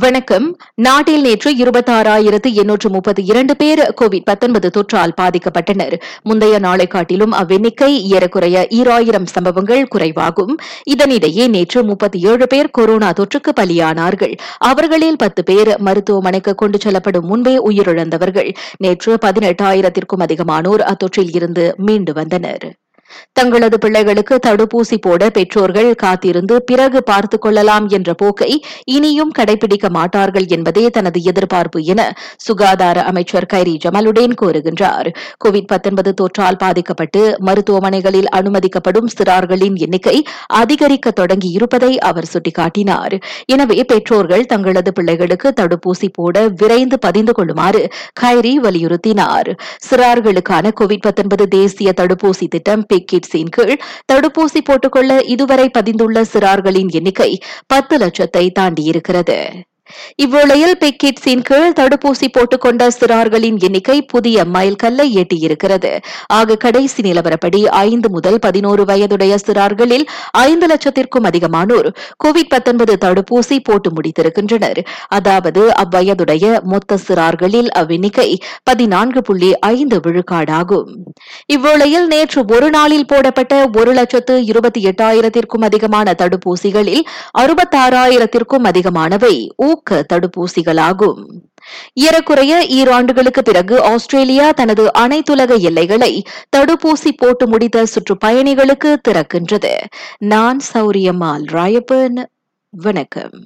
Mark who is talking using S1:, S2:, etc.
S1: வணக்கம். நாட்டில் நேற்று இருபத்தாறாயிரத்து எண்ணூற்று முப்பத்தி இரண்டு பேர் கோவிட் பத்தொன்பது தொற்றால் பாதிக்கப்பட்டனர். முந்தைய நாளை காட்டிலும் அவ்வெண்ணிக்கை ஏறக்குறைய ஈராயிரம் சம்பவங்கள் குறைவாகும். இதனிடையே நேற்று முப்பத்தி ஏழு பேர் கொரோனா தொற்றுக்கு பலியானார்கள். அவர்களில் பத்து பேர் மருத்துவமனைக்கு கொண்டு செல்லப்படும் முன்பே உயிரிழந்தவர்கள். நேற்று பதினெட்டாயிரத்திற்கும் அதிகமானோர் அத்தொற்றில் இருந்து மீண்டு வந்தனர். தங்களது பிள்ளைகளுக்கு தடுப்பூசி போட பெற்றோர்கள் காத்திருந்து பிறகு பார்த்துக் கொள்ளலாம் என்ற போக்கை இனியும் கடைபிடிக்க மாட்டார்கள் என்பதே தனது எதிர்பார்ப்பு என சுகாதார அமைச்சர் கைரி ஜமாலுடேன் கூறுகின்றார். கோவிட் தொற்றால் பாதிக்கப்பட்டு மருத்துவமனைகளில் அனுமதிக்கப்படும் சிறார்களின் எண்ணிக்கை அதிகரிக்க தொடங்கியிருப்பதை அவர் சுட்டிக்காட்டினார். எனவே பெற்றோர்கள் தங்களது பிள்ளைகளுக்கு தடுப்பூசி போட விரைந்து பதிந்து கொள்ளுமாறு கைரி வலியுறுத்தினார். சிறார்களுக்கான கோவிட் தேசிய தடுப்பூசி திட்டம் பிக் கிட்ஸின் கீழ் தடுப்பூசி போட்டுக்கொள்ள இதுவரை பதிந்துள்ள சிறார்களின் எண்ணிக்கை பத்து லட்சத்தை தாண்டியிருக்கிறது. இவ்வேளையில் பிக்கிட்ஸின் கீழ் தடுப்பூசி போட்டுக்கொண்ட சிறார்களின் எண்ணிக்கை புதிய மைல்கல்லை எட்டியிருக்கிறது. ஆக கடைசி நிலவரப்படி ஐந்து முதல் பதினோரு வயதுடைய சிறார்களில் ஐந்து லட்சத்திற்கும் அதிகமானோர் கோவிட் தடுப்பூசி போட்டு முடித்திருக்கின்றனர். அதாவது அவ்வயதுடைய மொத்த சிறார்களில் அவ்வெண்ணிக்கை பதினான்கு புள்ளி ஐந்து விழுக்காடாகும். இவ்வேளையில் நேற்று ஒரு நாளில் போடப்பட்ட ஒரு லட்சத்து இருபத்தி எட்டாயிரத்திற்கும் அதிகமான தடுப்பூசிகளில் அறுபத்தாறாயிரத்திற்கும் அதிகமானவை ஊ ஊக்க தடுப்பூசிகளாகும். ஏறக்குறைய ஈராண்டுகளுக்கு பிறகு ஆஸ்திரேலியா தனது அனைத்துலக எல்லைகளை தடுப்பூசி போட்டு முடித்த சுற்றுப்பயணிகளுக்கு திறக்கின்றது. நான் சௌரியம்மாள் ராயப்பன். வணக்கம்.